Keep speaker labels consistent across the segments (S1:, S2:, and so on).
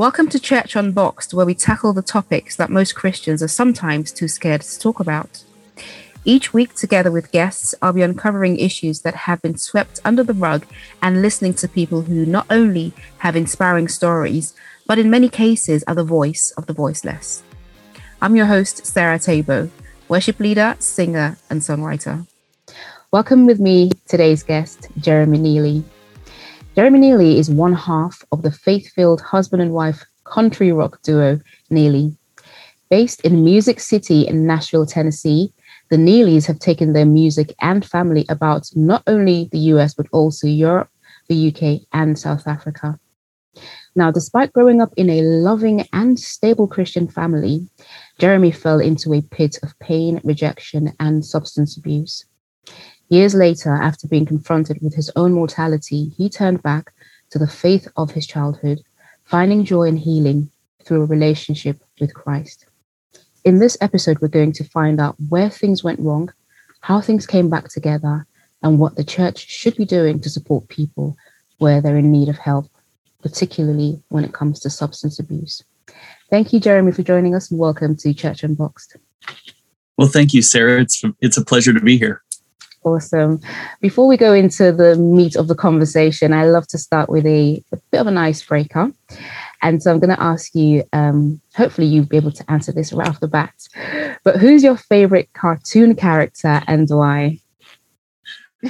S1: Welcome to Church Unboxed, where we tackle the topics that most Christians are sometimes too scared to talk about. Each week, together with guests, I'll be uncovering issues that have been swept under the rug and listening to people who not only have inspiring stories, but in many cases are the voice of the voiceless. I'm your host, Sarah Tabo, worship leader, singer, and songwriter. Welcome with me today's guest, Jeremy Neely. Jeremy Neely is one half of the faith filled husband and wife country rock duo Neely. Based in Music City in Nashville, Tennessee, the Neelys have taken their music and family about not only the US, but also Europe, the UK, and South Africa. Now, despite growing up in a loving and stable Christian family, Jeremy fell into a pit of pain, rejection, and substance abuse. Years later, after being confronted with his own mortality, he turned back to the faith of his childhood, finding joy and healing through a relationship with Christ. In this episode, we're going to find out where things went wrong, how things came back together, and what the church should be doing to support people where they're in need of help, particularly when it comes to substance abuse. Thank you, Jeremy, for joining us, and welcome to Church Unboxed.
S2: Well, thank you, Sarah. It's it's a pleasure to be here.
S1: Awesome. Before we go into the meat of the conversation, I love to start with a, a bit of an icebreaker. And so I'm going to ask you, um, hopefully, you'll be able to answer this right off the bat. But who's your favorite cartoon character and why?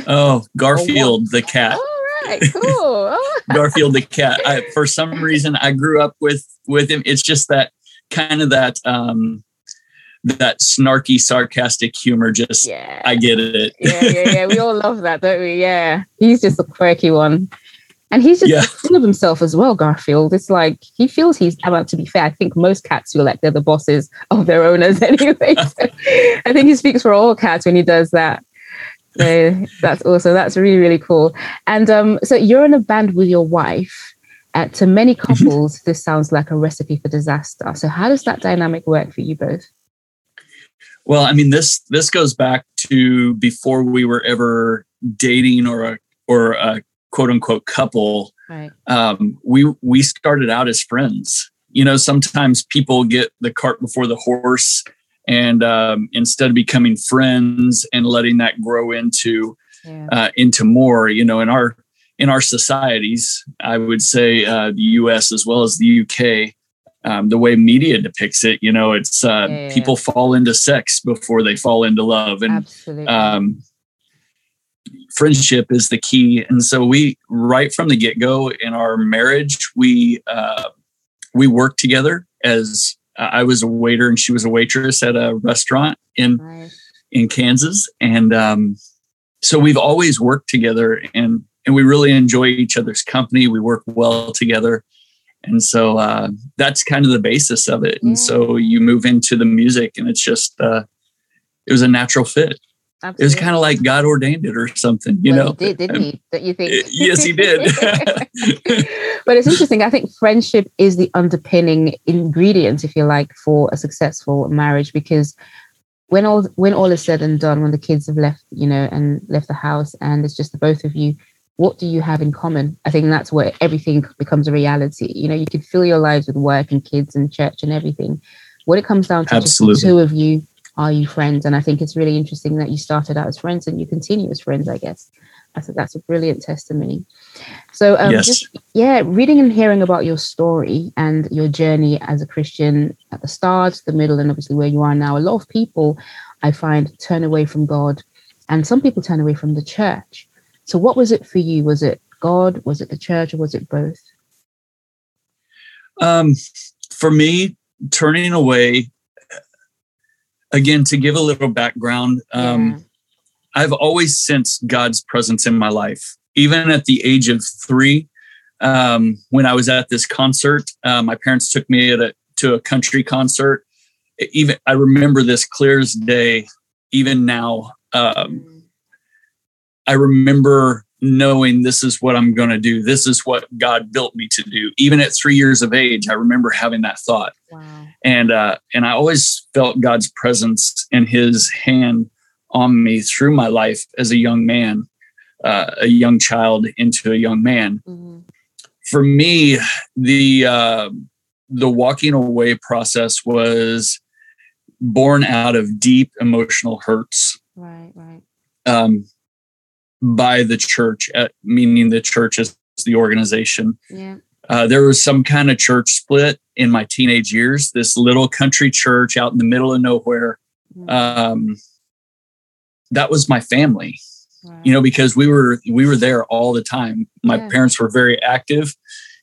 S2: Oh, Garfield the cat.
S1: All right, cool.
S2: Garfield the cat. I, for some reason, I grew up with with him. It's just that kind of that um, that snarky, sarcastic humor. Just
S1: yeah.
S2: I get it.
S1: yeah, yeah, yeah. We all love that, don't we? Yeah. He's just a quirky one. And he's just
S2: Yeah.
S1: full of himself as well, Garfield. It's like he feels he's about to be fair. I think most cats feel like they're the bosses of their owners anyway. So I think he speaks for all cats when he does that. So that's awesome. That's really, really cool. And um, so you're in a band with your wife. Uh, to many couples, this sounds like a recipe for disaster. So how does that dynamic work for you both?
S2: Well, I mean this this goes back to before we were ever dating or a or a quote unquote couple.
S1: Right.
S2: um, we we started out as friends. You know, sometimes people get the cart before the horse, and um, instead of becoming friends and letting that grow into
S1: Yeah.
S2: uh, into more, you know, in our in our societies, I would say uh, the U.S. as well as the UK. Um, the way media depicts it, you know, it's uh,
S1: Yeah, yeah,
S2: people fall into sex before they fall into love, and um, friendship is the key. And so we, right from the get go in our marriage, we uh, we worked together. As I was a waiter and she was a waitress at a restaurant in
S1: Nice.
S2: in Kansas, and um, so we've always worked together, and and we really enjoy each other's company. We work well together. And so uh, that's kind of the basis of it. And so you move into the music, and it's just uh, it was a natural fit. It was kind of like God ordained it or something, you
S1: Well,
S2: know?
S1: he did, didn't he? That you think?
S2: Yes, he did.
S1: but it's interesting. I think friendship is the underpinning ingredient, if you like, for a successful marriage. Because when all when all is said and done, when the kids have left, you know, and left the house, and it's just the both of you, what do you have in common? I think that's where everything becomes a reality. You know, you could fill your lives with work and kids and church and everything. What it comes down to, just the two of you, are you friends? And I think it's really interesting that you started out as friends and you continue as friends. I guess I think that's a brilliant testimony. So, um,
S2: Yes.
S1: just yeah, reading and hearing about your story and your journey as a Christian at the start, the middle, and obviously where you are now, a lot of people I find turn away from God, and some people turn away from the church. So, what was it for you? Was it God? Was it the church? Or was it both?
S2: um, for me, turning away, again, to give a little background, um, I've always sensed God's presence in my life. Even at the age of three, um, when I was at this concert, uh, my parents took me at a, to a country concert. Even I remember this clear as day. Even now, um, I remember knowing this is what I'm going to do. This is what God built me to do. Even at three years of age, I remember having that thought,
S1: wow.
S2: and uh, and I always felt God's presence and His hand on me through my life as a young man, uh, a young child into a young man.
S1: Mhm.
S2: For me, the uh, the walking away process was born out of deep emotional hurts.
S1: Right, right.
S2: Um, by the church, at, meaning the church as the organization.
S1: Yeah.
S2: Uh, there was some kind of church split in my teenage years. This little country church out in the middle of nowhere.
S1: Mm.
S2: Um, that was my family,
S1: Right.
S2: you know, because we were we were there all the time. My
S1: Yeah.
S2: parents were very active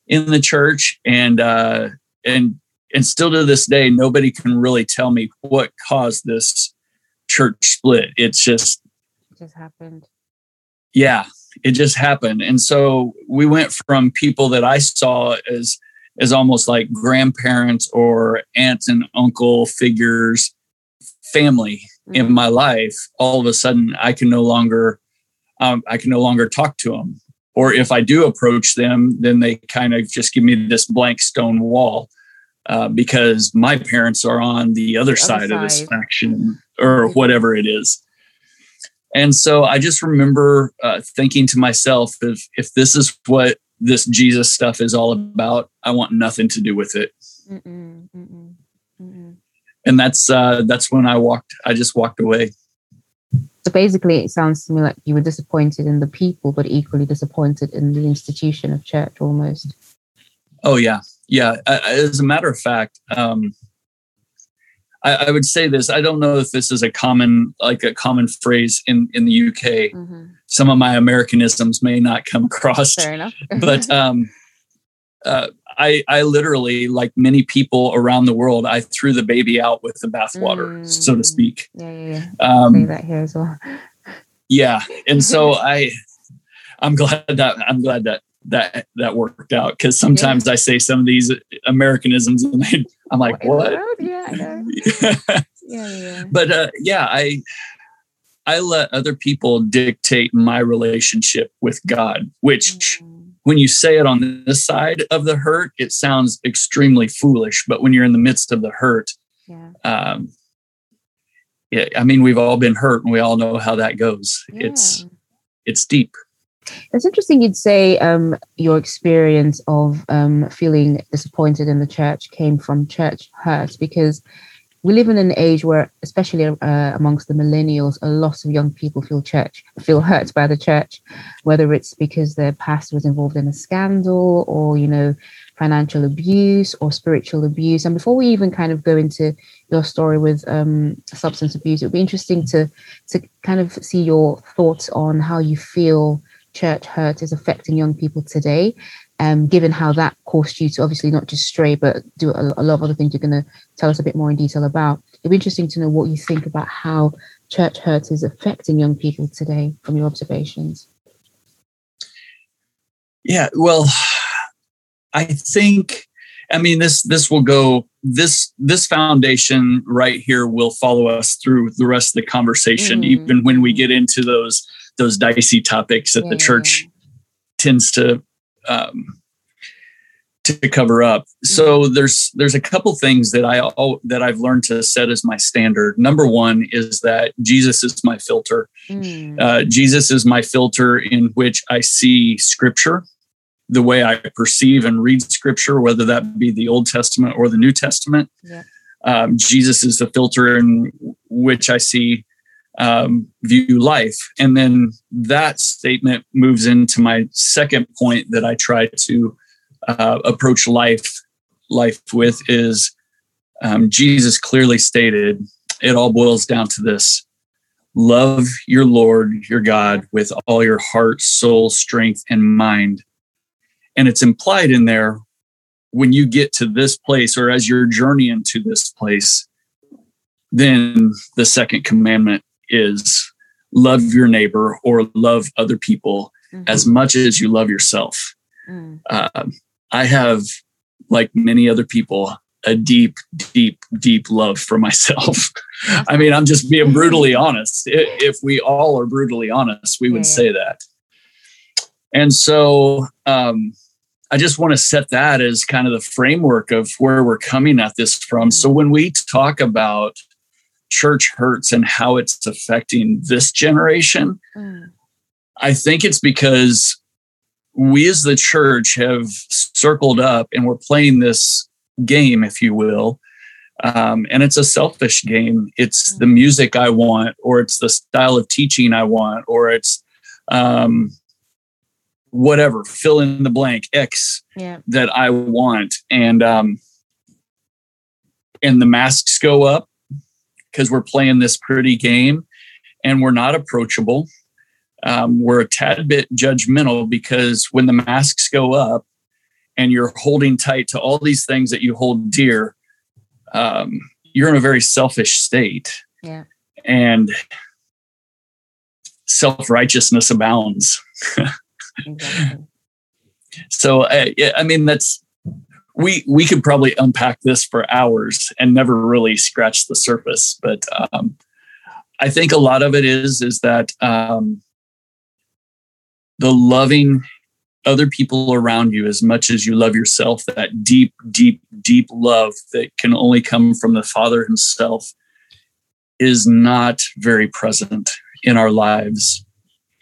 S2: in the church, and uh, and and still to this day, nobody can really tell me what caused this church split. It's just
S1: It just happened.
S2: Yeah it just happened. And so we went from people that i saw as as almost like grandparents or aunts and uncle figures family in
S1: Mhm.
S2: my life all of a sudden i can no longer um, i can no longer talk to them or if i do approach them then they kind of just give me this blank stone wall uh, because my parents are on the other,
S1: other
S2: side, of this faction or whatever it is and so I just remember uh, thinking to myself, if if this is what this Jesus stuff is all about, I want nothing to do with it.
S1: Mm-mm, mm-mm, mm-mm.
S2: And that's uh, that's when I walked. I just walked away.
S1: So basically, it sounds to me like you were disappointed in the people, but equally disappointed in the institution of church almost.
S2: Oh yeah, yeah. As a matter of fact, um, I, I would say this. I don't know if this is a common like a common phrase in in the UK.
S1: Mm-hmm.
S2: Some of my Americanisms may not come across.
S1: Fair enough.
S2: but um, uh, I, I literally, like many people around the world, I threw the baby out with the bathwater, so to
S1: Mm.
S2: speak.
S1: yeah, yeah, yeah.
S2: Um,
S1: that here as well.
S2: yeah, and so I, I'm glad that I'm glad that that that worked out because sometimes I say some of these Americanisms and they, I'm like, what?
S1: Yeah, I know. Yeah, yeah, yeah.
S2: but uh, yeah, I I let other people dictate my relationship with God, which
S1: Mm,
S2: when you say it on this side of the hurt, it sounds extremely foolish. But when you're in the midst of the hurt,
S1: yeah.
S2: um, yeah, I mean, we've all been hurt, and we all know how that goes. It's it's deep.
S1: It's interesting you'd say um, your experience of um, feeling disappointed in the church came from church hurt because we live in an age where, especially uh, amongst the millennials, a lot of young people feel church feel hurt by the church, whether it's because their pastor was involved in a scandal or you know financial abuse or spiritual abuse. And before we even kind of go into your story with um, substance abuse, it would be interesting to to kind of see your thoughts on how you feel church hurt is affecting young people today um, given how that caused you to obviously not just stray but do a, a lot of other things you're going to tell us a bit more in detail about it'd be interesting to know what you think about how church hurt is affecting young people today from your observations
S2: Yeah. Well, I think. I mean, this this will go. This this foundation right here will follow us through the rest of the conversation,
S1: Mm.
S2: even when we get into those those dicey topics that
S1: Yeah,
S2: the church tends to um, to cover up. So there's there's a couple things that I al- that I've learned to set as my standard. Number one is that Jesus is my filter.
S1: Mm,
S2: Uh, Jesus is my filter in which I see Scripture, the way I perceive and read Scripture, whether that be the Old Testament or the New Testament.
S1: Yeah.
S2: Um, Jesus is the filter in which I see um, view life, and then that statement moves into my second point that I try to uh, approach life life with is um, Jesus clearly stated. It all boils down to this: love your Lord your God with all your heart, soul, strength, and mind. And it's implied in there when you get to this place, or as you're journeying to this place, then the second commandment is love your neighbor or love other people
S1: mhm,
S2: as much as you love yourself.
S1: mm,
S2: Um, I have, like many other people, a deep, deep, deep love for myself. I mean, I'm just being brutally honest. If we all are brutally honest, we would
S1: Yeah.
S2: say that. And so um, I just want to set that as kind of the framework of where we're coming at this from. So when we talk about church hurts and how it's affecting this generation,
S1: mm,
S2: I think it's because we as the church have circled up and we're playing this game, if you will. Um, and it's a selfish game. It's the music I want, or it's the style of teaching I want, or it's um, whatever, fill in the blank X
S1: Yeah.
S2: that I want. And um, and the masks go up because we're playing this pretty game and we're not approachable. Um, we're a tad bit judgmental because when the masks go up and you're holding tight to all these things that you hold dear, um, you're in a very selfish state.
S1: Yeah.
S2: And self righteousness abounds.
S1: Exactly.
S2: So, uh, yeah, I mean, that's we we could probably unpack this for hours and never really scratch the surface. But um, I think a lot of it is is that um, the loving other people around you as much as you love yourself, that deep, deep, deep love that can only come from the Father Himself, is not very present in our lives,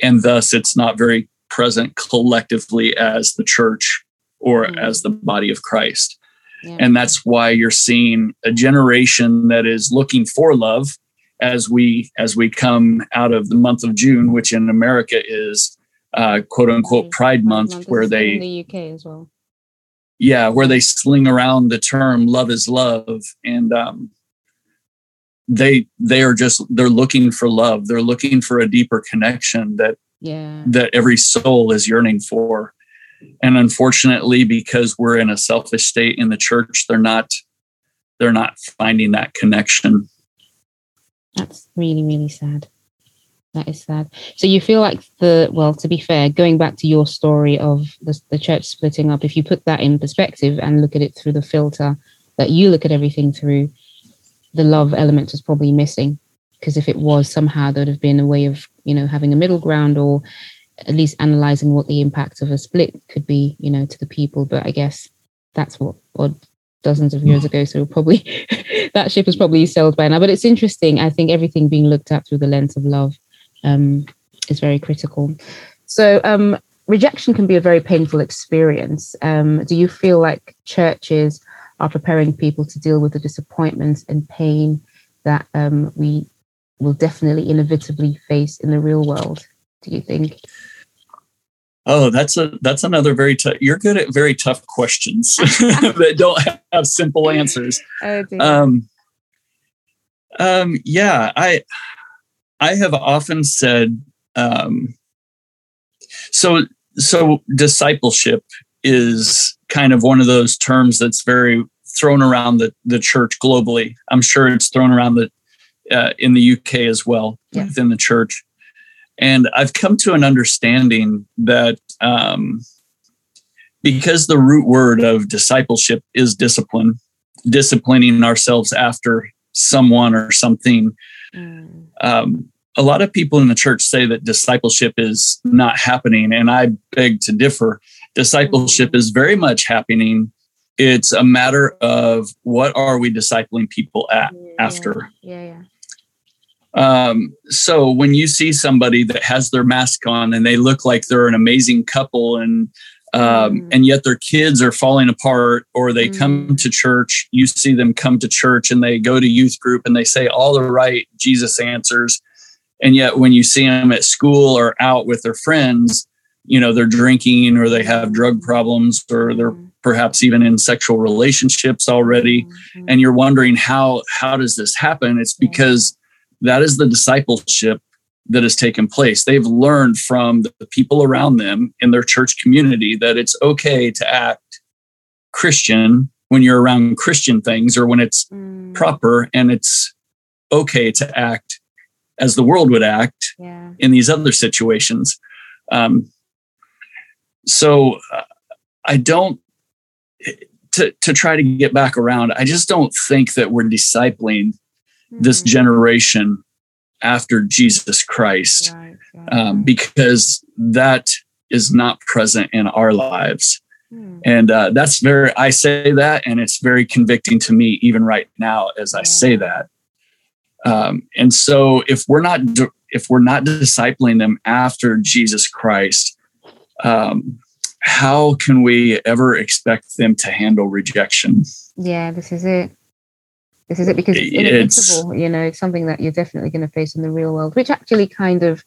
S2: and thus it's not very present collectively as the church or
S1: Mm.
S2: as the body of Christ.
S1: Yeah.
S2: And that's why you're seeing a generation that is looking for love as we as we come out of the month of June, which in America is uh, quote unquote Pride Month,
S1: Month
S2: where
S1: is in
S2: they
S1: the UK as well.
S2: yeah, where they sling around the term "love is love," and um, they they are just they're looking for love. They're looking for a deeper connection that
S1: Yeah.
S2: that every soul is yearning for. And unfortunately, because we're in a selfish state in the church, they're not they're not finding that connection.
S1: That's really, really sad. That is sad. So you feel like the well, to be fair, going back to your story of the, the church splitting up, if you put that in perspective and look at it through the filter that you look at everything through, the love element was probably missing. Because if it was somehow there'd have been a way of, you know, having a middle ground or at least analyzing what the impact of a split could be, you know, to the people. But I guess that's what what dozens of years ago. So probably that ship is probably sailed by now. But it's interesting. I think everything being looked at through the lens of love um, is very critical. So um, rejection can be a very painful experience. Um, do you feel like churches are preparing people to deal with the disappointments and pain that um, we will definitely inevitably face in the real world? Do you think?
S2: Oh, that's a that's another very tough. You're good at very tough questions that don't have simple answers.
S1: Oh.
S2: Um, um, yeah, I I have often said um, so. So discipleship is kind of one of those terms that's very thrown around the the church globally. I'm sure it's thrown around the uh, in the UK as well
S1: Yeah.
S2: within the church. And I've come to an understanding that um, because the root word of discipleship is discipline, disciplining ourselves after someone or something.
S1: Mm,
S2: Um, a lot of people in the church say that discipleship is not happening, and I beg to differ. Discipleship
S1: Mm.
S2: is very much happening. It's a matter of what are we discipling people at after.
S1: Yeah, yeah.
S2: Um, so when you see somebody that has their mask on and they look like they're an amazing couple and um,
S1: Mm.
S2: and yet their kids are falling apart or they come
S1: Mm.
S2: to church, you see them come to church and they go to youth group and they say all the right Jesus answers. And yet when you see them at school or out with their friends, you know, they're drinking or they have drug problems or they're
S1: Mm,
S2: perhaps even in sexual relationships already
S1: mm, mm.
S2: and you're wondering how how does this happen it's
S1: Yeah.
S2: because that is the discipleship that has taken place they've learned from the people around them in their church community that it's okay to act christian when you're around christian things or when it's
S1: Mm,
S2: proper and it's okay to act as the world would act
S1: Yeah.
S2: in these other situations. Um, so uh, I don't to to try to get back around. I just don't think that we're discipling this
S1: Mm,
S2: generation after Jesus Christ
S1: right, right,
S2: um,
S1: right.
S2: because that is not present in our lives.
S1: Mm,
S2: And uh, that's very, I say that, and it's very convicting to me even right now as I say that. Um, and so, if we're not if we're not discipling them after Jesus Christ, um, how can we ever expect them to handle rejection?
S1: Yeah, this is it. This is it because it's inevitable. It's, you know, it's something that you're definitely going to face in the real world, which actually kind of,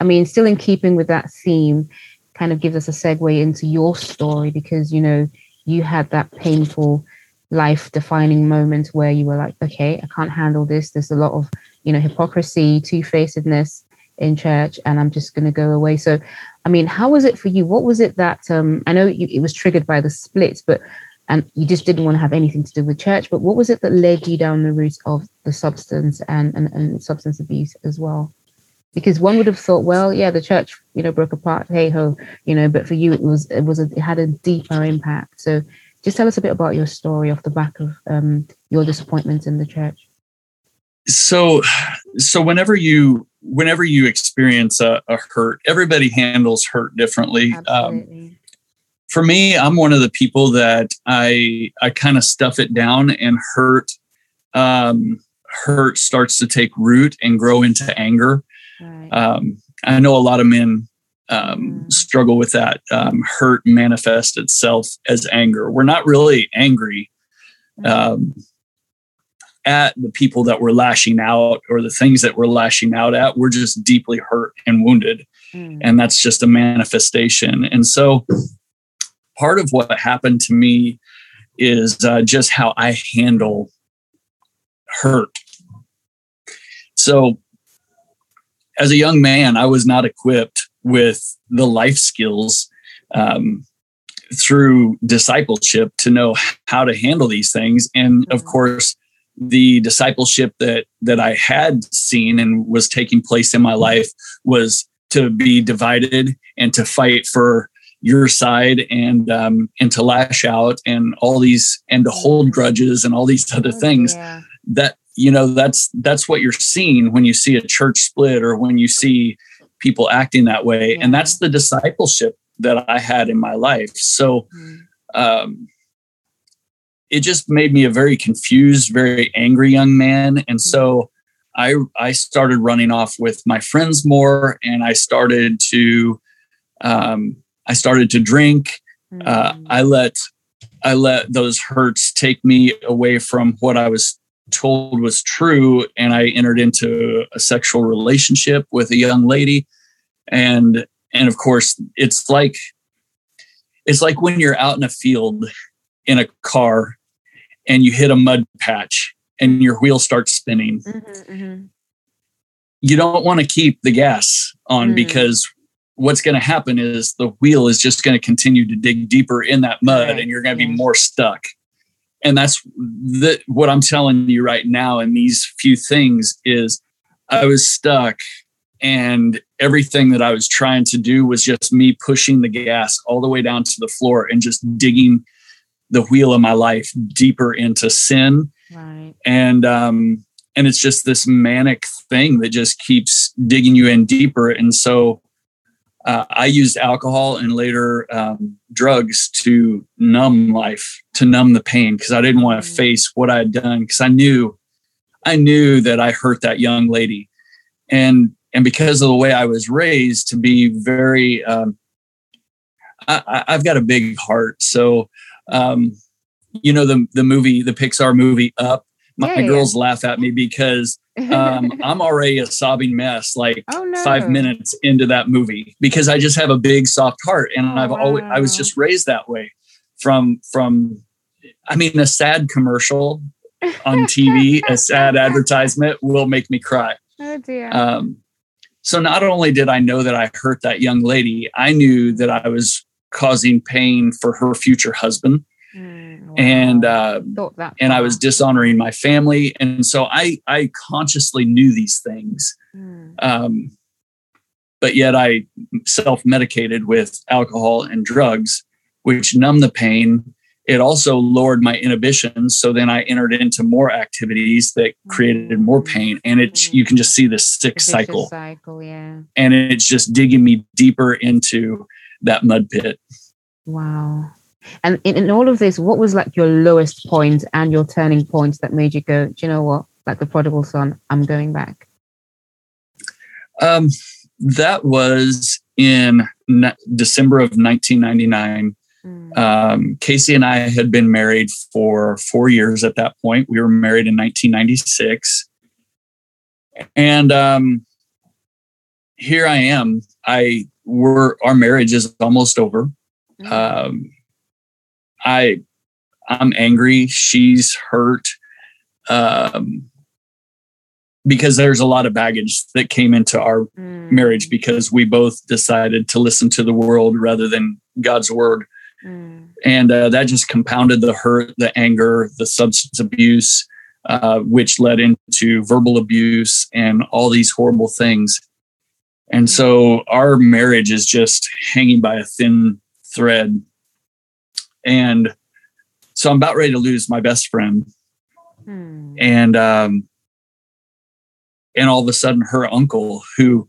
S1: I mean, still in keeping with that theme, kind of gives us a segue into your story because, you know, you had that painful life defining moment where you were like, okay, I can't handle this. There's a lot of, you know, hypocrisy, two facedness in church, and I'm just going to go away. So, I mean, how was it for you? What was it that, um, I know you, it was triggered by the splits, but and you just didn't want to have anything to do with church. But what was it that led you down the route of the substance and, and, and substance abuse as well? Because one would have thought, well, yeah, the church, you know, broke apart, hey ho, you know, but for you, it was it was a, it had a deeper impact. So, just tell us a bit about your story off the back of um, your disappointment in the church.
S2: So, so whenever you whenever you experience a, a hurt, everybody handles hurt differently. Um, Absolutely. Um, for me, I'm one of the people that I I kind of stuff it down and hurt um, hurt starts to take root and grow into anger. Right. Um, I know a lot of men um, mm. struggle with that. Um, hurt manifests itself as anger. We're not really angry um, at the people that we're lashing out or the things that we're lashing out at. We're just deeply hurt and wounded. Mm. And that's just a manifestation. And so part of what happened to me is uh, just how I handle hurt. So, as a young man, I was not equipped with the life skills um, through discipleship to know how to handle these things. And of mm-hmm. course, the discipleship that that I had seen and was taking place in my life was to be divided and to fight for your side and um, and to lash out and all these and to hold grudges and all these other oh, things yeah. that you know that's that's what you're seeing when you see a church split or when you see people acting that way yeah. and that's the discipleship that i had in my life so mm. um, it just made me a very confused very angry young man and so i i started running off with my friends more and i started to um, I started to drink. Mm. Uh, I let I let those hurts take me away from what I was told was true, and I entered into a sexual relationship with a young lady, and and of course it's like it's like when you're out in a field in a car and you hit a mud patch and your wheel starts spinning. Mm-hmm, mm-hmm. You don't want to keep the gas on mm. because what's going to happen is the wheel is just going to continue to dig deeper in that mud right. and you're going to be more stuck and that's the, what i'm telling you right now in these few things is i was stuck and everything that i was trying to do was just me pushing the gas all the way down to the floor and just digging the wheel of my life deeper into sin right. and um and it's just this manic thing that just keeps digging you in deeper and so uh, I used alcohol and later um, drugs to numb life, to numb the pain, because I didn't want to mm. face what I had done. Because I knew, I knew that I hurt that young lady, and and because of the way I was raised to be very, um, I, have got a big heart. So, um, you know the the movie, the Pixar movie Up. My, yeah, girls yeah. laugh at me because um, I'm already a sobbing mess like oh, no. five minutes into that movie because I just have a big soft heart and oh, I've wow. always I was just raised that way from from I mean a sad commercial on TV, a sad advertisement will make me cry. Oh dear. Um, so not only did I know that I hurt that young lady, I knew that I was causing pain for her future husband. Mm and uh, and I was dishonoring my family, and so I I consciously knew these things, mm. um, but yet I self medicated with alcohol and drugs, which numbed the pain. It also lowered my inhibitions, so then I entered into more activities that created more hmm. pain, and it you can just see this sick cycle, cycle, yeah, and it's just digging me deeper into that mud pit.
S1: Wow. And in, in all of this, what was like your lowest point and your turning point that made you go, do you know what? Like the prodigal son, I'm going back.
S2: Um, that was in December of 1999. Mm. Um, Casey and I had been married for four years at that point. We were married in 1996. And um, here I am. I were our marriage is almost over. Mm. Um, I I'm angry. She's hurt. Um, because there's a lot of baggage that came into our mm. marriage because we both decided to listen to the world rather than God's word. Mm. And uh, that just compounded the hurt, the anger, the substance abuse, uh, which led into verbal abuse and all these horrible things. And so our marriage is just hanging by a thin thread. And so I'm about ready to lose my best friend. Mm. And um, and all of a sudden her uncle who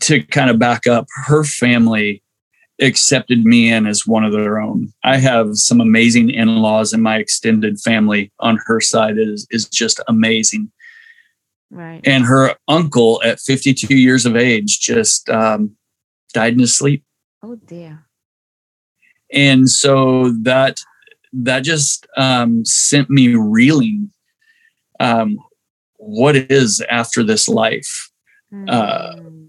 S2: to kind of back up her family accepted me in as one of their own. I have some amazing in-laws in my extended family on her side is is just amazing. Right. And her uncle at 52 years of age just um, died in his sleep.
S1: Oh dear
S2: and so that that just um, sent me reeling um, what is after this life mm. uh, hmm.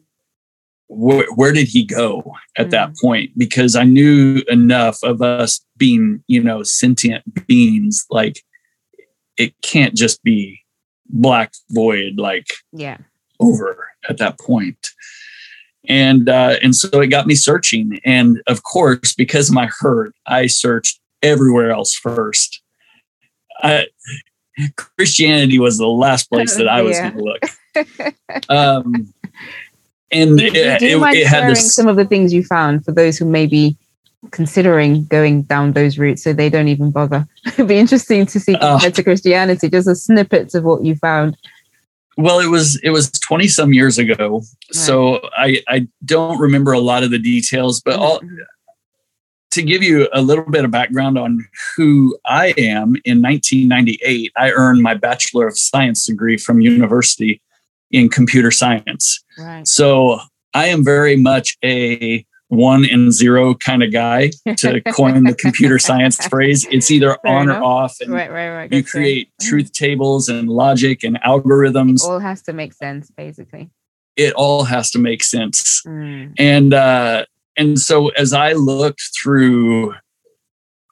S2: wh- where did he go at mm. that point because i knew enough of us being you know sentient beings like it can't just be black void like
S1: yeah
S2: over at that point and uh, and so it got me searching and of course because of my hurt i searched everywhere else first I, Christianity was the last place that I was yeah. going to look. Um, and
S1: do, it, do you mind it, sharing this, some of the things you found for those who may be considering going down those routes so they don't even bother? It'd be interesting to see uh, compared to Christianity, just a snippets of what you found.
S2: Well, it was it was twenty some years ago, right. so I I don't remember a lot of the details, but all mm-hmm to give you a little bit of background on who I am, in 1998, I earned my Bachelor of Science degree from university in computer science. Right. So I am very much a one and zero kind of guy to coin the computer science phrase. It's either Fair on enough. or off. And right, right, right. You create truth tables and logic and algorithms.
S1: It all has to make sense, basically.
S2: It all has to make sense. Mm. And uh, and so as I looked through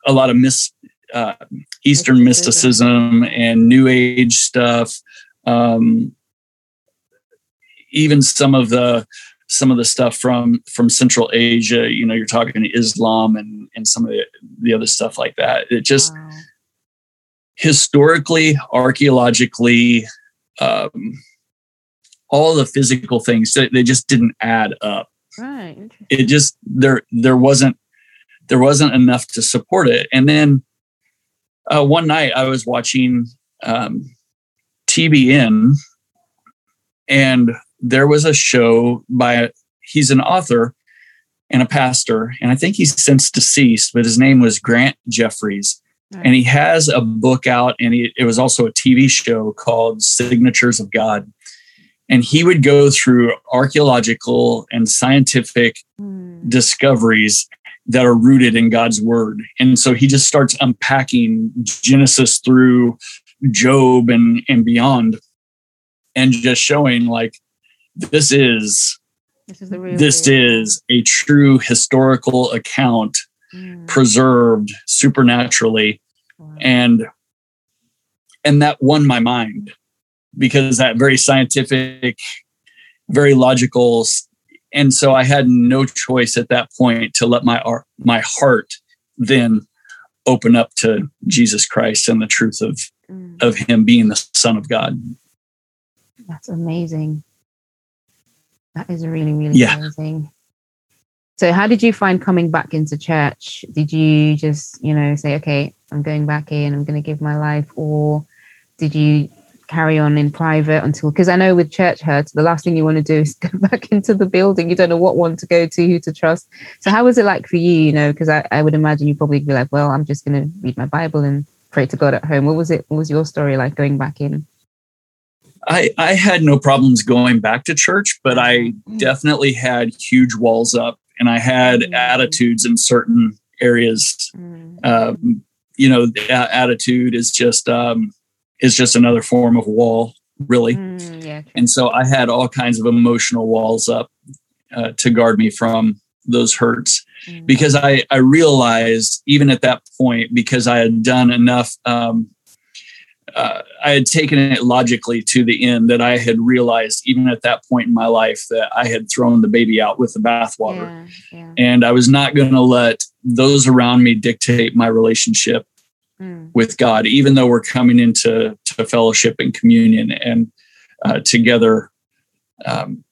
S2: a lot of mis, uh, Eastern mysticism and New Age stuff, um, even some of the some of the stuff from from Central Asia, you know, you're talking Islam and and some of the, the other stuff like that. It just wow. historically, archaeologically, um, all the physical things they just didn't add up
S1: Right.
S2: It just there there wasn't there wasn't enough to support it. And then uh, one night I was watching um, TBN, and there was a show by a, he's an author and a pastor, and I think he's since deceased, but his name was Grant Jeffries. Right. And he has a book out, and he, it was also a TV show called Signatures of God and he would go through archaeological and scientific mm. discoveries that are rooted in God's word. And so he just starts unpacking Genesis through Job and, and beyond and just showing like this is this is, this is a true historical account mm. preserved supernaturally wow. and and that won my mind because that very scientific, very logical. And so I had no choice at that point to let my art my heart then open up to Jesus Christ and the truth of mm. of him being the son of God.
S1: That's amazing. That is really, really yeah. amazing. So how did you find coming back into church? Did you just, you know, say, okay, I'm going back in, I'm going to give my life, or did you carry on in private until because I know with church hurt, the last thing you want to do is go back into the building. You don't know what one to go to, who to trust. So how was it like for you? You know, because I, I would imagine you probably be like, well, I'm just going to read my Bible and pray to God at home. What was it? What was your story like going back in?
S2: I, I had no problems going back to church, but I mm. definitely had huge walls up and I had mm. attitudes in certain areas. Mm. Um, you know, attitude is just um, is just another form of wall, really. Mm, yeah. And so I had all kinds of emotional walls up uh, to guard me from those hurts mm. because I I realized even at that point because I had done enough. Um, uh, I had taken it logically to the end that I had realized, even at that point in my life, that I had thrown the baby out with the bathwater. Yeah, yeah. And I was not going to let those around me dictate my relationship mm. with God, even though we're coming into to fellowship and communion and uh, together. Um,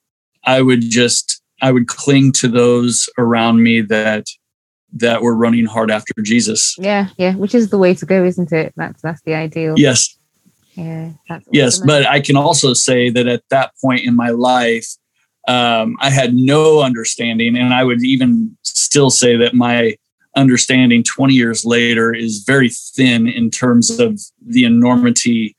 S2: I would just, I would cling to those around me that that were running hard after Jesus.
S1: Yeah, yeah, which is the way to go, isn't it? That's that's the ideal.
S2: Yes.
S1: Yeah.
S2: yes, but I can also say that at that point in my life, um, I had no understanding, and I would even still say that my understanding 20 years later is very thin in terms of the enormity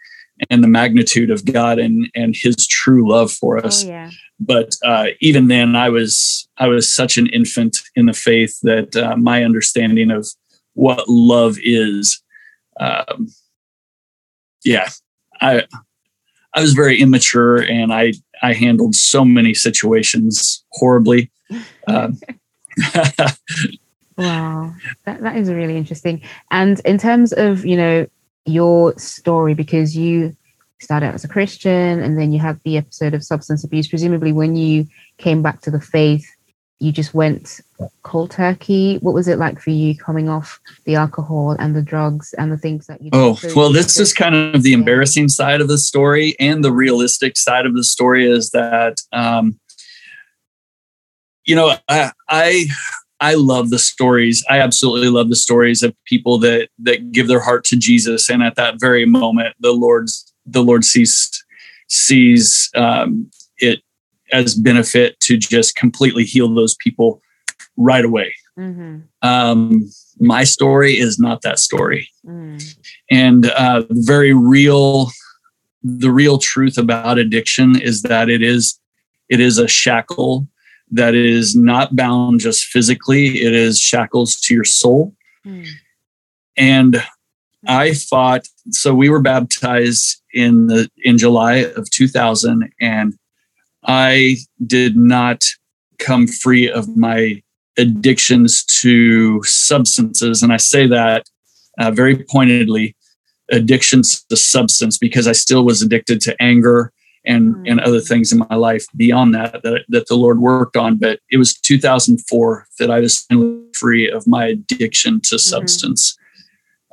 S2: and the magnitude of God and and His true love for us. Oh, yeah. But uh, even then, I was I was such an infant in the faith that uh, my understanding of what love is, um, yeah, I I was very immature and I I handled so many situations horribly. Uh,
S1: wow, that that is really interesting. And in terms of you know your story, because you started out as a Christian and then you had the episode of substance abuse. Presumably, when you came back to the faith, you just went cold turkey. What was it like for you coming off the alcohol and the drugs and the things that you?
S2: Oh well, this is kind of the embarrassing side of the story, and the realistic side of the story is that, um, you know, I, I I love the stories. I absolutely love the stories of people that that give their heart to Jesus, and at that very moment, the Lord's the Lord sees sees um, it as benefit to just completely heal those people right away. Mm-hmm. Um, my story is not that story, mm. and uh, very real. The real truth about addiction is that it is it is a shackle that is not bound just physically; it is shackles to your soul. Mm. And I fought. So we were baptized in the in July of 2000, and I did not come free of my addictions to substances. And I say that uh, very pointedly addictions to substance because I still was addicted to anger and, mm. and other things in my life beyond that, that that the Lord worked on. But it was 2004 that I was free of my addiction to mm-hmm. substance.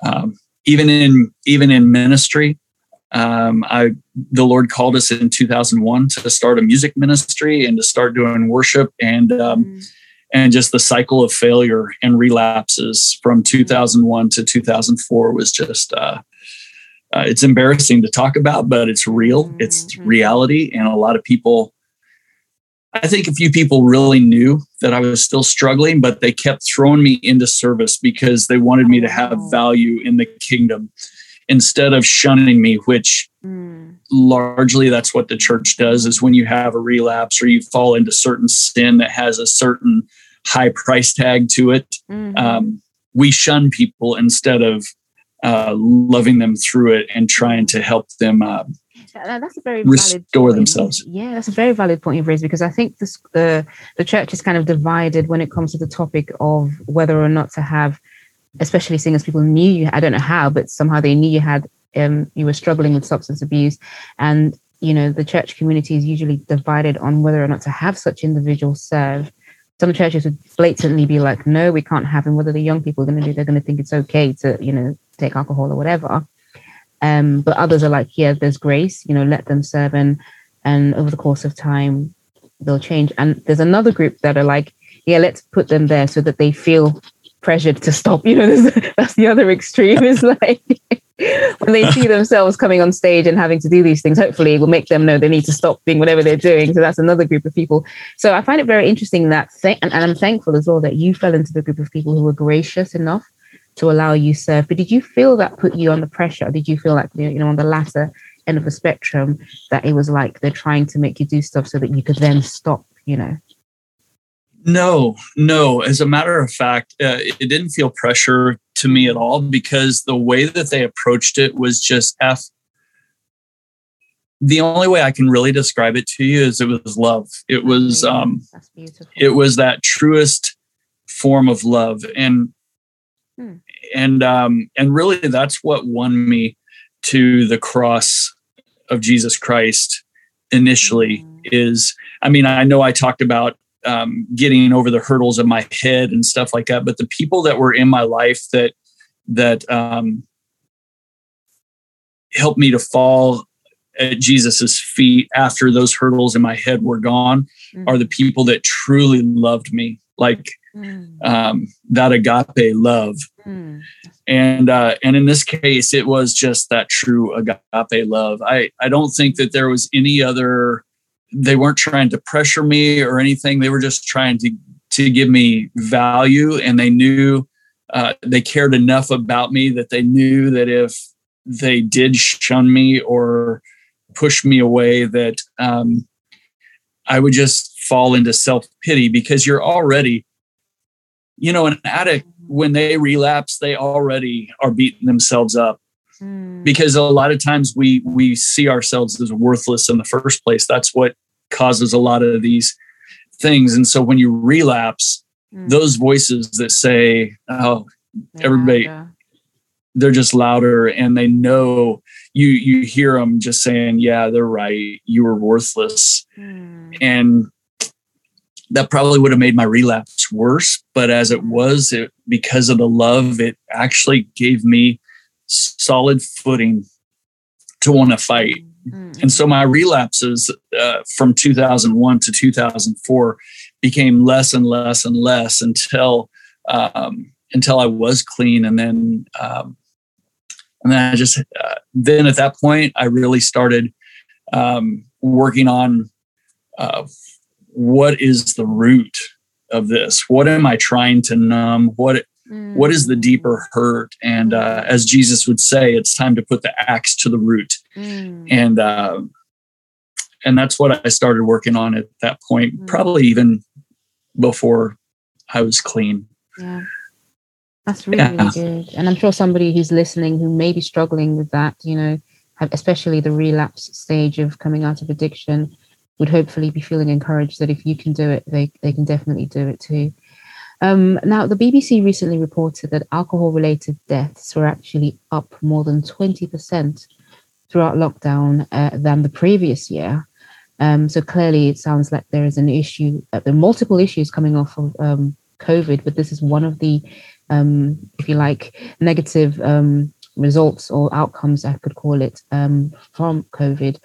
S2: Mm-hmm. Um, even in even in ministry, um, I the Lord called us in 2001 to start a music ministry and to start doing worship and um, mm. and just the cycle of failure and relapses from 2001 to 2004 was just uh, uh, it's embarrassing to talk about, but it's real. Mm-hmm. It's reality, and a lot of people. I think a few people really knew that I was still struggling, but they kept throwing me into service because they wanted me to have oh. value in the kingdom instead of shunning me, which mm. largely that's what the church does is when you have a relapse or you fall into certain sin that has a certain high price tag to it, mm-hmm. um, we shun people instead of uh, loving them through it and trying to help them uh,
S1: that's a very
S2: restore themselves.
S1: Yeah, that's a very valid point you've raised because I think this, the the church is kind of divided when it comes to the topic of whether or not to have especially seeing as people knew you, I don't know how, but somehow they knew you had, um, you were struggling with substance abuse. And, you know, the church community is usually divided on whether or not to have such individuals serve. Some churches would blatantly be like, no, we can't have them. Whether the young people are going to do, they're going to think it's okay to, you know, take alcohol or whatever. Um, but others are like, yeah, there's grace, you know, let them serve. And, and over the course of time, they'll change. And there's another group that are like, yeah, let's put them there so that they feel pressured to stop. You know, that's the other extreme. Is like when they see themselves coming on stage and having to do these things. Hopefully, it will make them know they need to stop doing whatever they're doing. So that's another group of people. So I find it very interesting that, th- and, and I'm thankful as well that you fell into the group of people who were gracious enough to allow you serve. But did you feel that put you under pressure? Did you feel like you know on the latter end of the spectrum that it was like they're trying to make you do stuff so that you could then stop? You know.
S2: No, no. As a matter of fact, uh, it didn't feel pressure to me at all because the way that they approached it was just F. The only way I can really describe it to you is it was love. It was um it was that truest form of love and hmm. and um and really that's what won me to the cross of Jesus Christ initially hmm. is I mean I know I talked about um, getting over the hurdles of my head and stuff like that. But the people that were in my life that that um, helped me to fall at Jesus's feet after those hurdles in my head were gone mm-hmm. are the people that truly loved me, like mm. um, that agape love. Mm. And uh, and in this case, it was just that true agape love. I I don't think that there was any other they weren't trying to pressure me or anything. They were just trying to to give me value, and they knew uh, they cared enough about me that they knew that if they did shun me or push me away, that um, I would just fall into self pity because you're already, you know, an addict when they relapse, they already are beating themselves up hmm. because a lot of times we we see ourselves as worthless in the first place that's what causes a lot of these things. And so when you relapse, mm. those voices that say, "Oh, yeah, everybody," yeah. they're just louder, and they know you. You hear them just saying, "Yeah, they're right. You were worthless," mm. and that probably would have made my relapse worse. But as it was, it because of the love, it actually gave me solid footing to want to fight Mm-hmm. And so my relapses uh, from 2001 to 2004 became less and less and less until um, until I was clean, and then um, and then I just uh, then at that point I really started um, working on uh, what is the root of this? What am I trying to numb? What Mm. What is the deeper hurt? And uh, as Jesus would say, it's time to put the axe to the root. Mm. And uh, and that's what I started working on at that point, mm. probably even before I was clean.
S1: Yeah. That's really, yeah. really good. And I'm sure somebody who's listening who may be struggling with that, you know, especially the relapse stage of coming out of addiction, would hopefully be feeling encouraged that if you can do it, they, they can definitely do it too. Um, now, the BBC recently reported that alcohol related deaths were actually up more than 20% throughout lockdown uh, than the previous year. Um, so clearly, it sounds like there is an issue, uh, there are multiple issues coming off of um, COVID, but this is one of the, um, if you like, negative um, results or outcomes, I could call it, um, from COVID.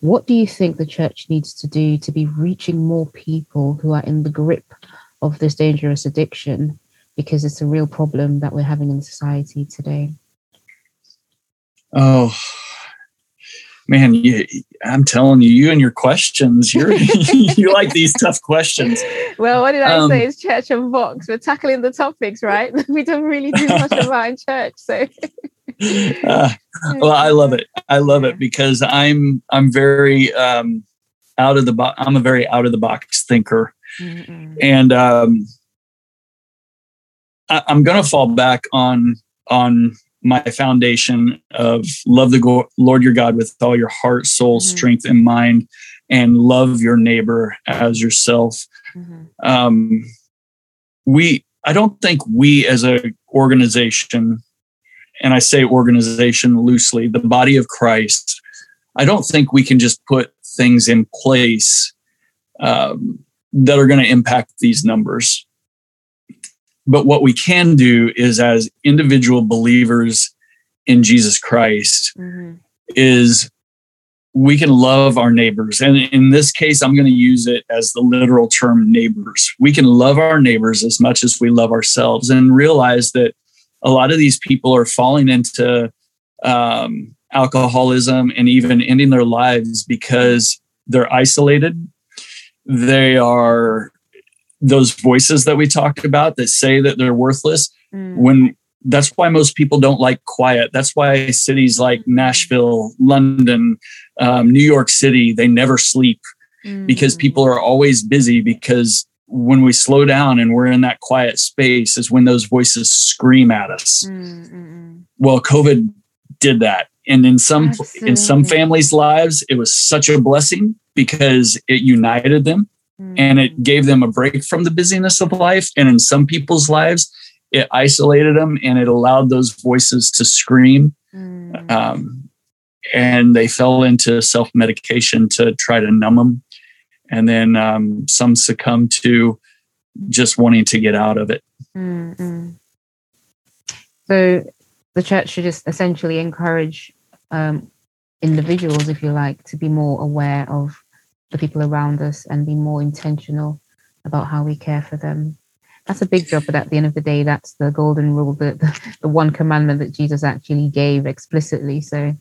S1: What do you think the church needs to do to be reaching more people who are in the grip of this dangerous addiction because it's a real problem that we're having in society today?
S2: Oh, man, you, I'm telling you, you and your questions, you're you like these tough questions.
S1: Well, what did I um, say? It's Church Unboxed. We're tackling the topics, right? we don't really do much about in church, so.
S2: uh, well, I love it. I love it because I'm I'm very um, out of the box. I'm a very out of the box thinker, Mm-mm. And um, I, am going to fall back on on my foundation of love the go- Lord your God with all your heart, soul, mm-hmm. strength, and mind, and love your neighbor as yourself. Mm-hmm. Um, we, I don't think we as a organization, and I say organization loosely, the body of Christ. I don't think we can just put things in place um, that are going to impact these numbers. But what we can do is, as individual believers in Jesus Christ, mm-hmm. is we can love our neighbors. And in this case, I'm going to use it as the literal term neighbors. We can love our neighbors as much as we love ourselves and realize that a lot of these people are falling into um, alcoholism and even ending their lives because they're isolated they are those voices that we talked about that say that they're worthless mm. when that's why most people don't like quiet that's why cities like nashville london um, new york city they never sleep mm. because people are always busy because when we slow down and we're in that quiet space is when those voices scream at us. Mm-mm. Well, COVID did that. And in some Absolutely. in some families' lives, it was such a blessing because it united them mm. and it gave them a break from the busyness of life. And in some people's lives, it isolated them and it allowed those voices to scream. Mm. Um, and they fell into self medication to try to numb them and then um, some succumbed to just wanting to get out of it.
S1: Mm-hmm. So the church should just essentially encourage um, individuals, if you like, to be more aware of the people around us and be more intentional about how we care for them. That's a big job, but at the end of the day, that's the golden rule, the, the, the one commandment that Jesus actually gave explicitly. So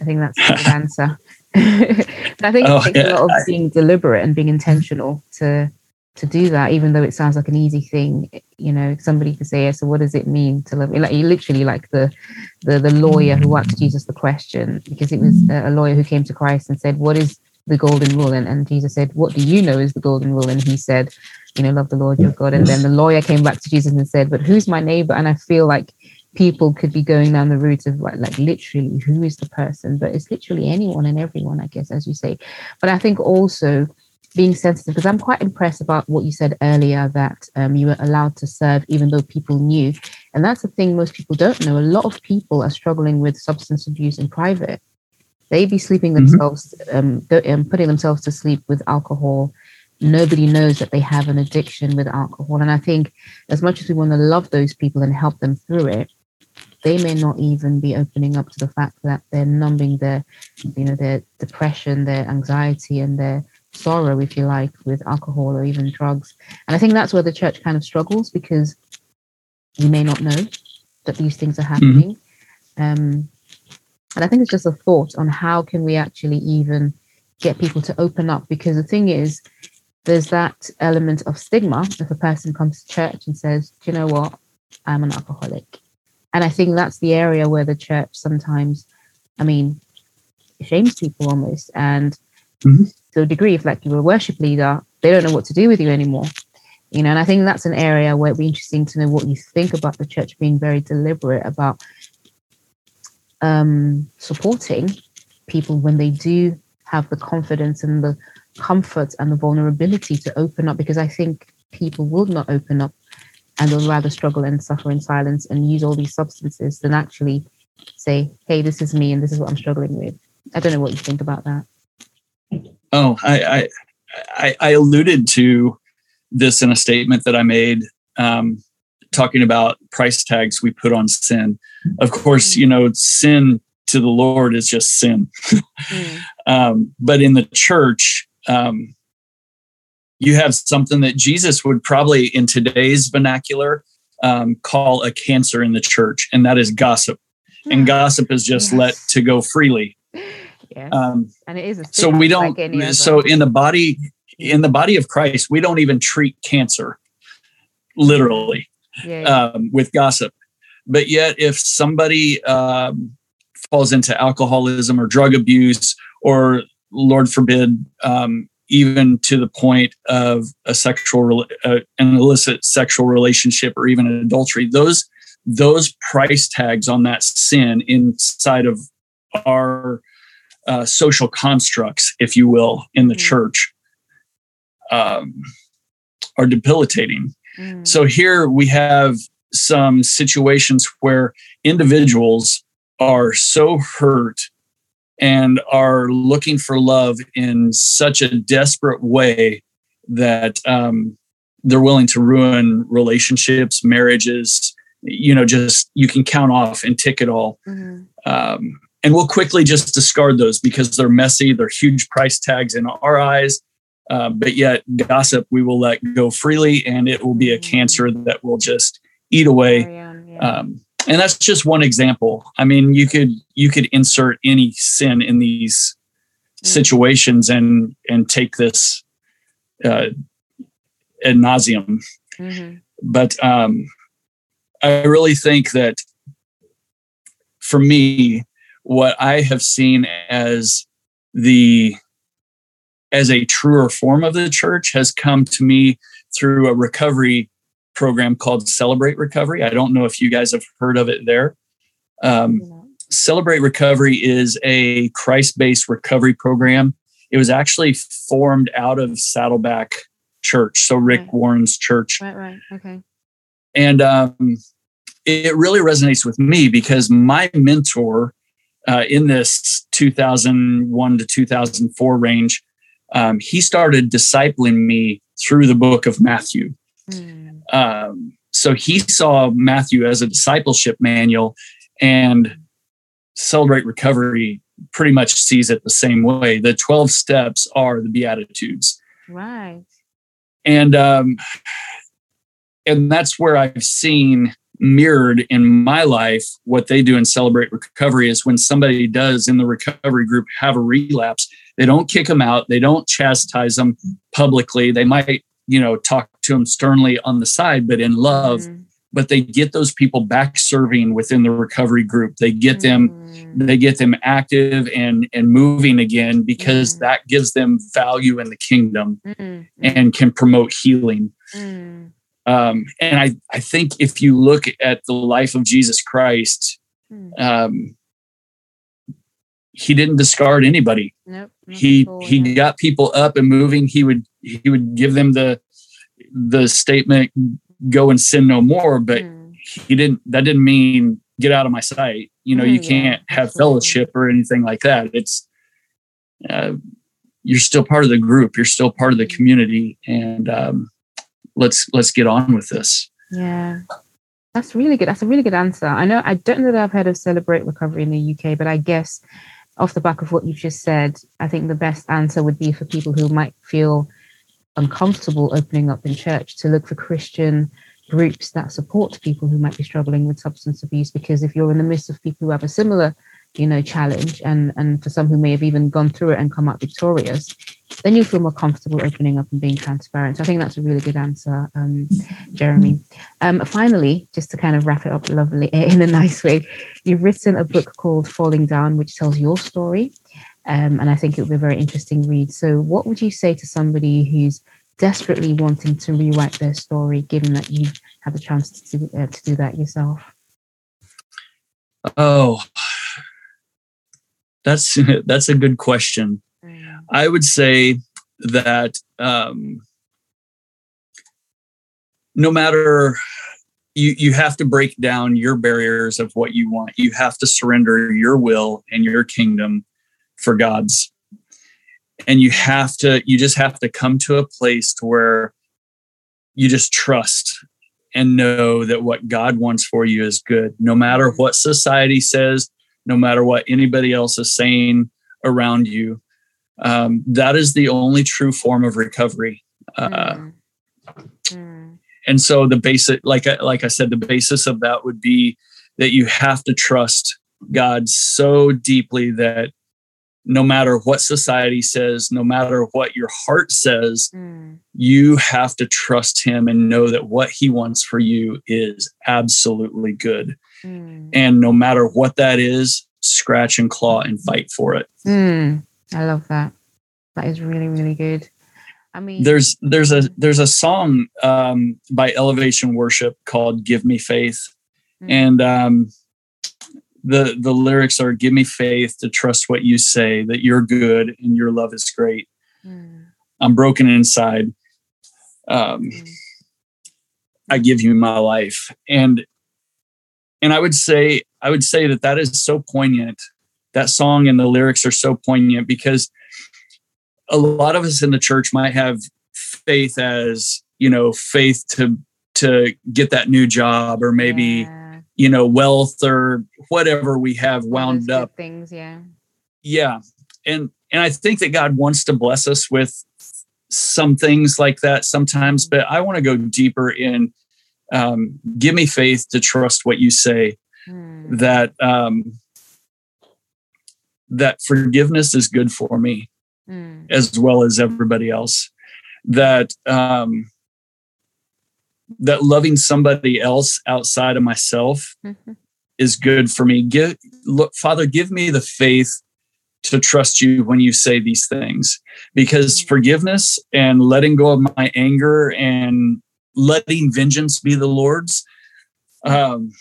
S1: I think that's the answer. I think oh, it takes yeah, a lot of being deliberate and being intentional to to do that, even though it sounds like an easy thing. You know, somebody could say, yeah, "So what does it mean to love?" Like you literally, like the the the lawyer who asked Jesus the question because it was a lawyer who came to Christ and said, "What is the golden rule?" And, and Jesus said, "What do you know is the golden rule?" And he said, "You know, love the Lord your God." And then the lawyer came back to Jesus and said, "But who's my neighbor?" And I feel like people could be going down the route of like, like literally who is the person, but it's literally anyone and everyone, I guess, as you say. But I think also being sensitive because I'm quite impressed about what you said earlier that um, you were allowed to serve even though people knew, and that's the thing most people don't know. A lot of people are struggling with substance abuse in private. They be sleeping mm-hmm. themselves, mm-hmm. um, um, putting themselves to sleep with alcohol. Nobody knows that they have an addiction with alcohol, and I think as much as we want to love those people and help them through it, they may not even be opening up to the fact that they're numbing their, you know, their depression, their anxiety, and their sorrow, if you like, with alcohol or even drugs. And I think that's where the church kind of struggles because you may not know that these things are mm-hmm. happening. Mm-hmm. Um, and I think it's just a thought on how can we actually even get people to open up because the thing is there's that element of stigma if a person comes to church and says do you know what i'm an alcoholic and I think that's the area where the church sometimes, I mean, shames people almost. And mm-hmm. A degree, if like you're a worship leader, they don't know what to do with you anymore. You know, and I think that's an area where it'd be interesting to know what you think about the church being very deliberate about um, supporting people when they do have the confidence and the comfort and the vulnerability to open up because I think people will not open up and they'll rather struggle and suffer in silence and use all these substances than actually say, hey, this is me and this is what I'm struggling with. I don't know what you think about that.
S2: Oh, I I, I alluded to this in a statement that I made um, talking about price tags we put on sin. Of course, mm. you know, sin to the Lord is just sin. mm. um, but in the church, um, you have something that Jesus would probably, in today's vernacular, um, call a cancer in the church, and that is gossip. And hmm. gossip is just yes. let to go freely.
S1: Yeah. Um, and it is.
S2: so we don't. Like so in the body, in the body of Christ, we don't even treat cancer literally yeah, yeah. Um, with gossip. But yet, if somebody um, falls into alcoholism or drug abuse, or Lord forbid, um, even to the point of a sexual uh, an illicit sexual relationship or even an adultery those those price tags on that sin inside of our uh, social constructs if you will in the mm. church um, are debilitating mm. so here we have some situations where individuals are so hurt and are looking for love in such a desperate way that um, they're willing to ruin relationships, marriages. You know, just you can count off and tick it all. Mm-hmm. Um, and we'll quickly just discard those because they're messy. They're huge price tags in our eyes. Uh, but yet, gossip we will let go freely, and it will be a cancer mm-hmm. that will just eat away. um, and that's just one example i mean you could you could insert any sin in these mm. situations and and take this uh ad nauseum mm-hmm. but um i really think that for me what i have seen as the as a truer form of the church has come to me through a recovery program called Celebrate Recovery. I don't know if you guys have heard of it there. Um, Celebrate Recovery is a Christ based recovery program. It was actually formed out of Saddleback Church, so Rick right. Warren's church.
S1: Right, right, okay.
S2: And um, it really resonates with me because my mentor uh, in this 2001 to 2004 range, um, he started discipling me through the book of Matthew. Mm. Um, so he saw Matthew as a discipleship manual, and Celebrate Recovery pretty much sees it the same way. The 12 steps are the Beatitudes.
S1: Right.
S2: And um, and that's where I've seen mirrored in my life what they do in celebrate recovery is when somebody does in the recovery group have a relapse they don't kick them out they don't chastise them publicly they might you know talk to them sternly on the side but in love mm. but they get those people back serving within the recovery group they get them mm. they get them active and and moving again because mm. that gives them value in the kingdom and can promote healing mm. Um, and I, I think if you look at the life of Jesus Christ, hmm. um, he didn't discard anybody.
S1: Nope,
S2: he he got people up and moving. He would he would give them the the statement, "Go and sin no more." But mm. he didn't. That didn't mean get out of my sight. You know, mm, you can't yeah, have fellowship or anything like that. It's uh, you're still part of the group. You're still part of the hmm. community, and um, let's let's get on with this.
S1: Yeah. That's really good. That's a really good answer. I know I don't know that I've heard of Celebrate Recovery in the UK, but I guess off the back of what you've just said, I think the best answer would be for people who might feel uncomfortable opening up in church to look for Christian groups that support people who might be struggling with substance abuse. Because if you're in the midst of people who have a similar you know challenge and and for some who may have even gone through it and come out victorious then you feel more comfortable opening up and being transparent. So i think that's a really good answer um, jeremy. Um, finally just to kind of wrap it up lovely in a nice way you've written a book called falling down which tells your story um, and i think it will be a very interesting read. So what would you say to somebody who's desperately wanting to rewrite their story given that you've had the chance to uh, to do that yourself?
S2: Oh that's that's a good question. Mm. I would say that um, no matter you you have to break down your barriers of what you want. You have to surrender your will and your kingdom for God's. And you have to you just have to come to a place to where you just trust and know that what God wants for you is good no matter what society says no matter what anybody else is saying around you. Um, that is the only true form of recovery. Uh, mm. And so the basic, like I, like I said, the basis of that would be that you have to trust God so deeply that no matter what society says, no matter what your heart says, mm. you have to trust Him and know that what He wants for you is absolutely good. Mm. And no matter what that is, scratch and claw and fight for it.
S1: Mm, I love that. That is really, really good. I mean,
S2: there's there's a there's a song um, by Elevation Worship called "Give Me Faith," mm. and um, the the lyrics are "Give me faith to trust what you say, that you're good and your love is great. Mm. I'm broken inside. Um, mm. I give you my life," and and I would say I would say that that is so poignant. That song and the lyrics are so poignant because a lot of us in the church might have faith as you know faith to to get that new job or maybe yeah. you know wealth or whatever we have wound up
S1: things yeah
S2: yeah and and i think that god wants to bless us with some things like that sometimes mm-hmm. but i want to go deeper in um, give me faith to trust what you say mm. that um, that forgiveness is good for me mm. as well as everybody else that um, that loving somebody else outside of myself mm-hmm. is good for me give look father give me the faith to trust you when you say these things because forgiveness and letting go of my anger and letting vengeance be the Lord's. Um,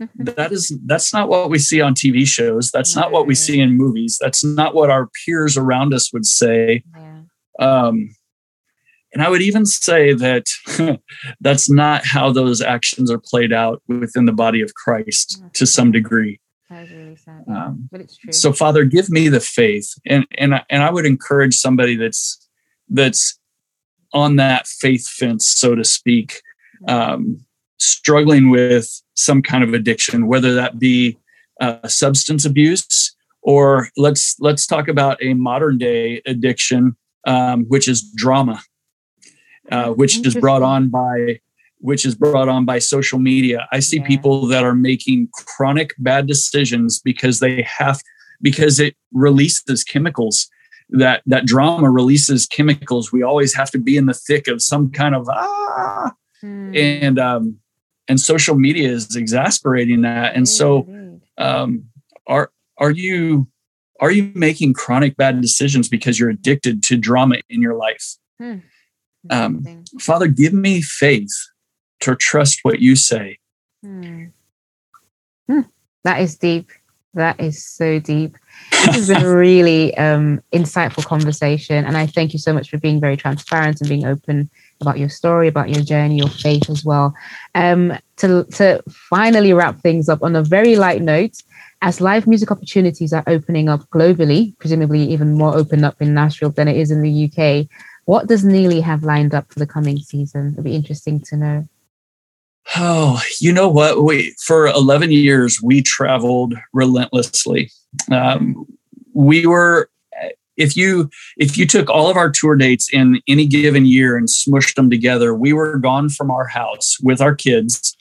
S2: mm-hmm. that is that's not what we see on TV shows. That's not what we see in movies. That's not what our peers around us would say. Yeah. Um, and I would even say that that's not how those actions are played out within the body of Christ to some degree. Really um, but it's true. So, Father, give me the faith, and and and I would encourage somebody that's that's on that faith fence, so to speak, um, struggling with some kind of addiction, whether that be uh, substance abuse or let's let's talk about a modern day addiction, um, which is drama, uh, which is brought on by which is brought on by social media. I see yeah. people that are making chronic bad decisions because they have because it releases chemicals that that drama releases chemicals we always have to be in the thick of some kind of ah mm. and um and social media is exasperating that and so um are are you are you making chronic bad decisions because you're addicted to drama in your life mm. um father give me faith to trust what you say.
S1: Hmm. Hmm. That is deep. That is so deep. This has been a really um, insightful conversation. And I thank you so much for being very transparent and being open about your story, about your journey, your faith as well. Um, to, to finally wrap things up on a very light note, as live music opportunities are opening up globally, presumably even more open up in Nashville than it is in the UK, what does Neely have lined up for the coming season? It'd be interesting to know.
S2: Oh, you know what? We for 11 years we traveled relentlessly. Um, we were if you if you took all of our tour dates in any given year and smushed them together, we were gone from our house with our kids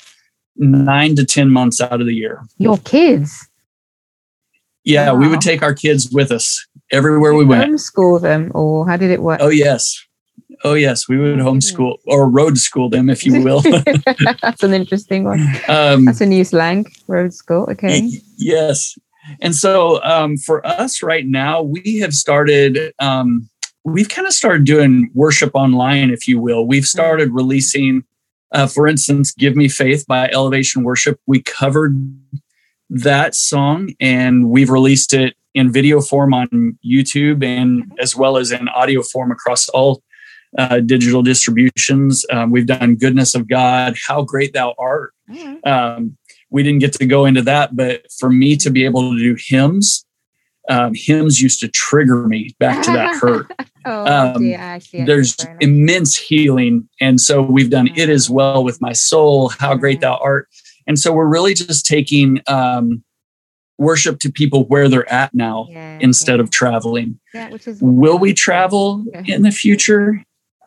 S2: nine to ten months out of the year.
S1: Your kids?
S2: Yeah, wow. we would take our kids with us everywhere we went.
S1: Homeschool them, or how did it work?
S2: Oh yes, Oh yes, we would homeschool or road school them, if you will.
S1: That's an interesting one. Um, That's a new slang, road school. Okay.
S2: Yes, and so um, for us right now, we have started. Um, we've kind of started doing worship online, if you will. We've started releasing, uh, for instance, "Give Me Faith" by Elevation Worship. We covered that song, and we've released it in video form on YouTube and as well as in audio form across all uh, digital distributions. Um, we've done Goodness of God, How Great Thou Art. Mm-hmm. Um, we didn't get to go into that, but for me to be able to do hymns, um, hymns used to trigger me back to that hurt. oh, um, yeah, there's immense healing. And so we've done mm-hmm. It Is Well with My Soul, How Great Thou Art. And so we're really just taking um, worship to people where they're at now yeah, instead yeah. of traveling. Yeah, Will we travel in the future?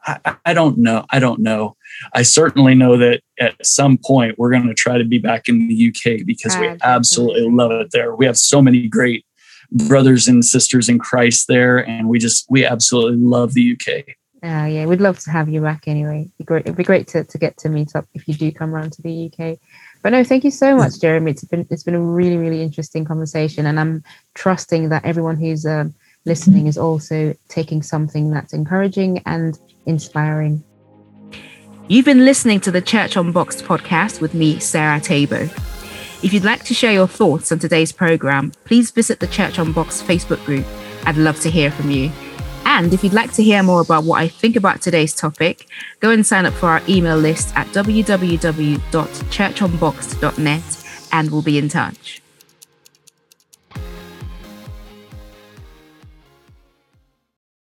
S2: I, I, don't know. I don't know. I certainly know that at some point we're going to try to be back in the UK because we absolutely love it there. We have so many great brothers and sisters in Christ there, and we just we absolutely love the UK.
S1: Uh, yeah, we'd love to have you back anyway. It'd be great. It'd be great to, to get to meet up if you do come around to the UK. But no, thank you so much, Jeremy. It's been it's been a really really interesting conversation, and I'm trusting that everyone who's um, listening is also taking something that's encouraging and inspiring.
S3: You've been listening to the Church Unboxed podcast with me, Sarah Tabo. If you'd like to share your thoughts on today's program, please visit the Church Unboxed Facebook group. I'd love to hear from you. And if you'd like to hear more about what I think about today's topic, go and sign up for our email list at www.churchunboxed.net and we'll be in touch.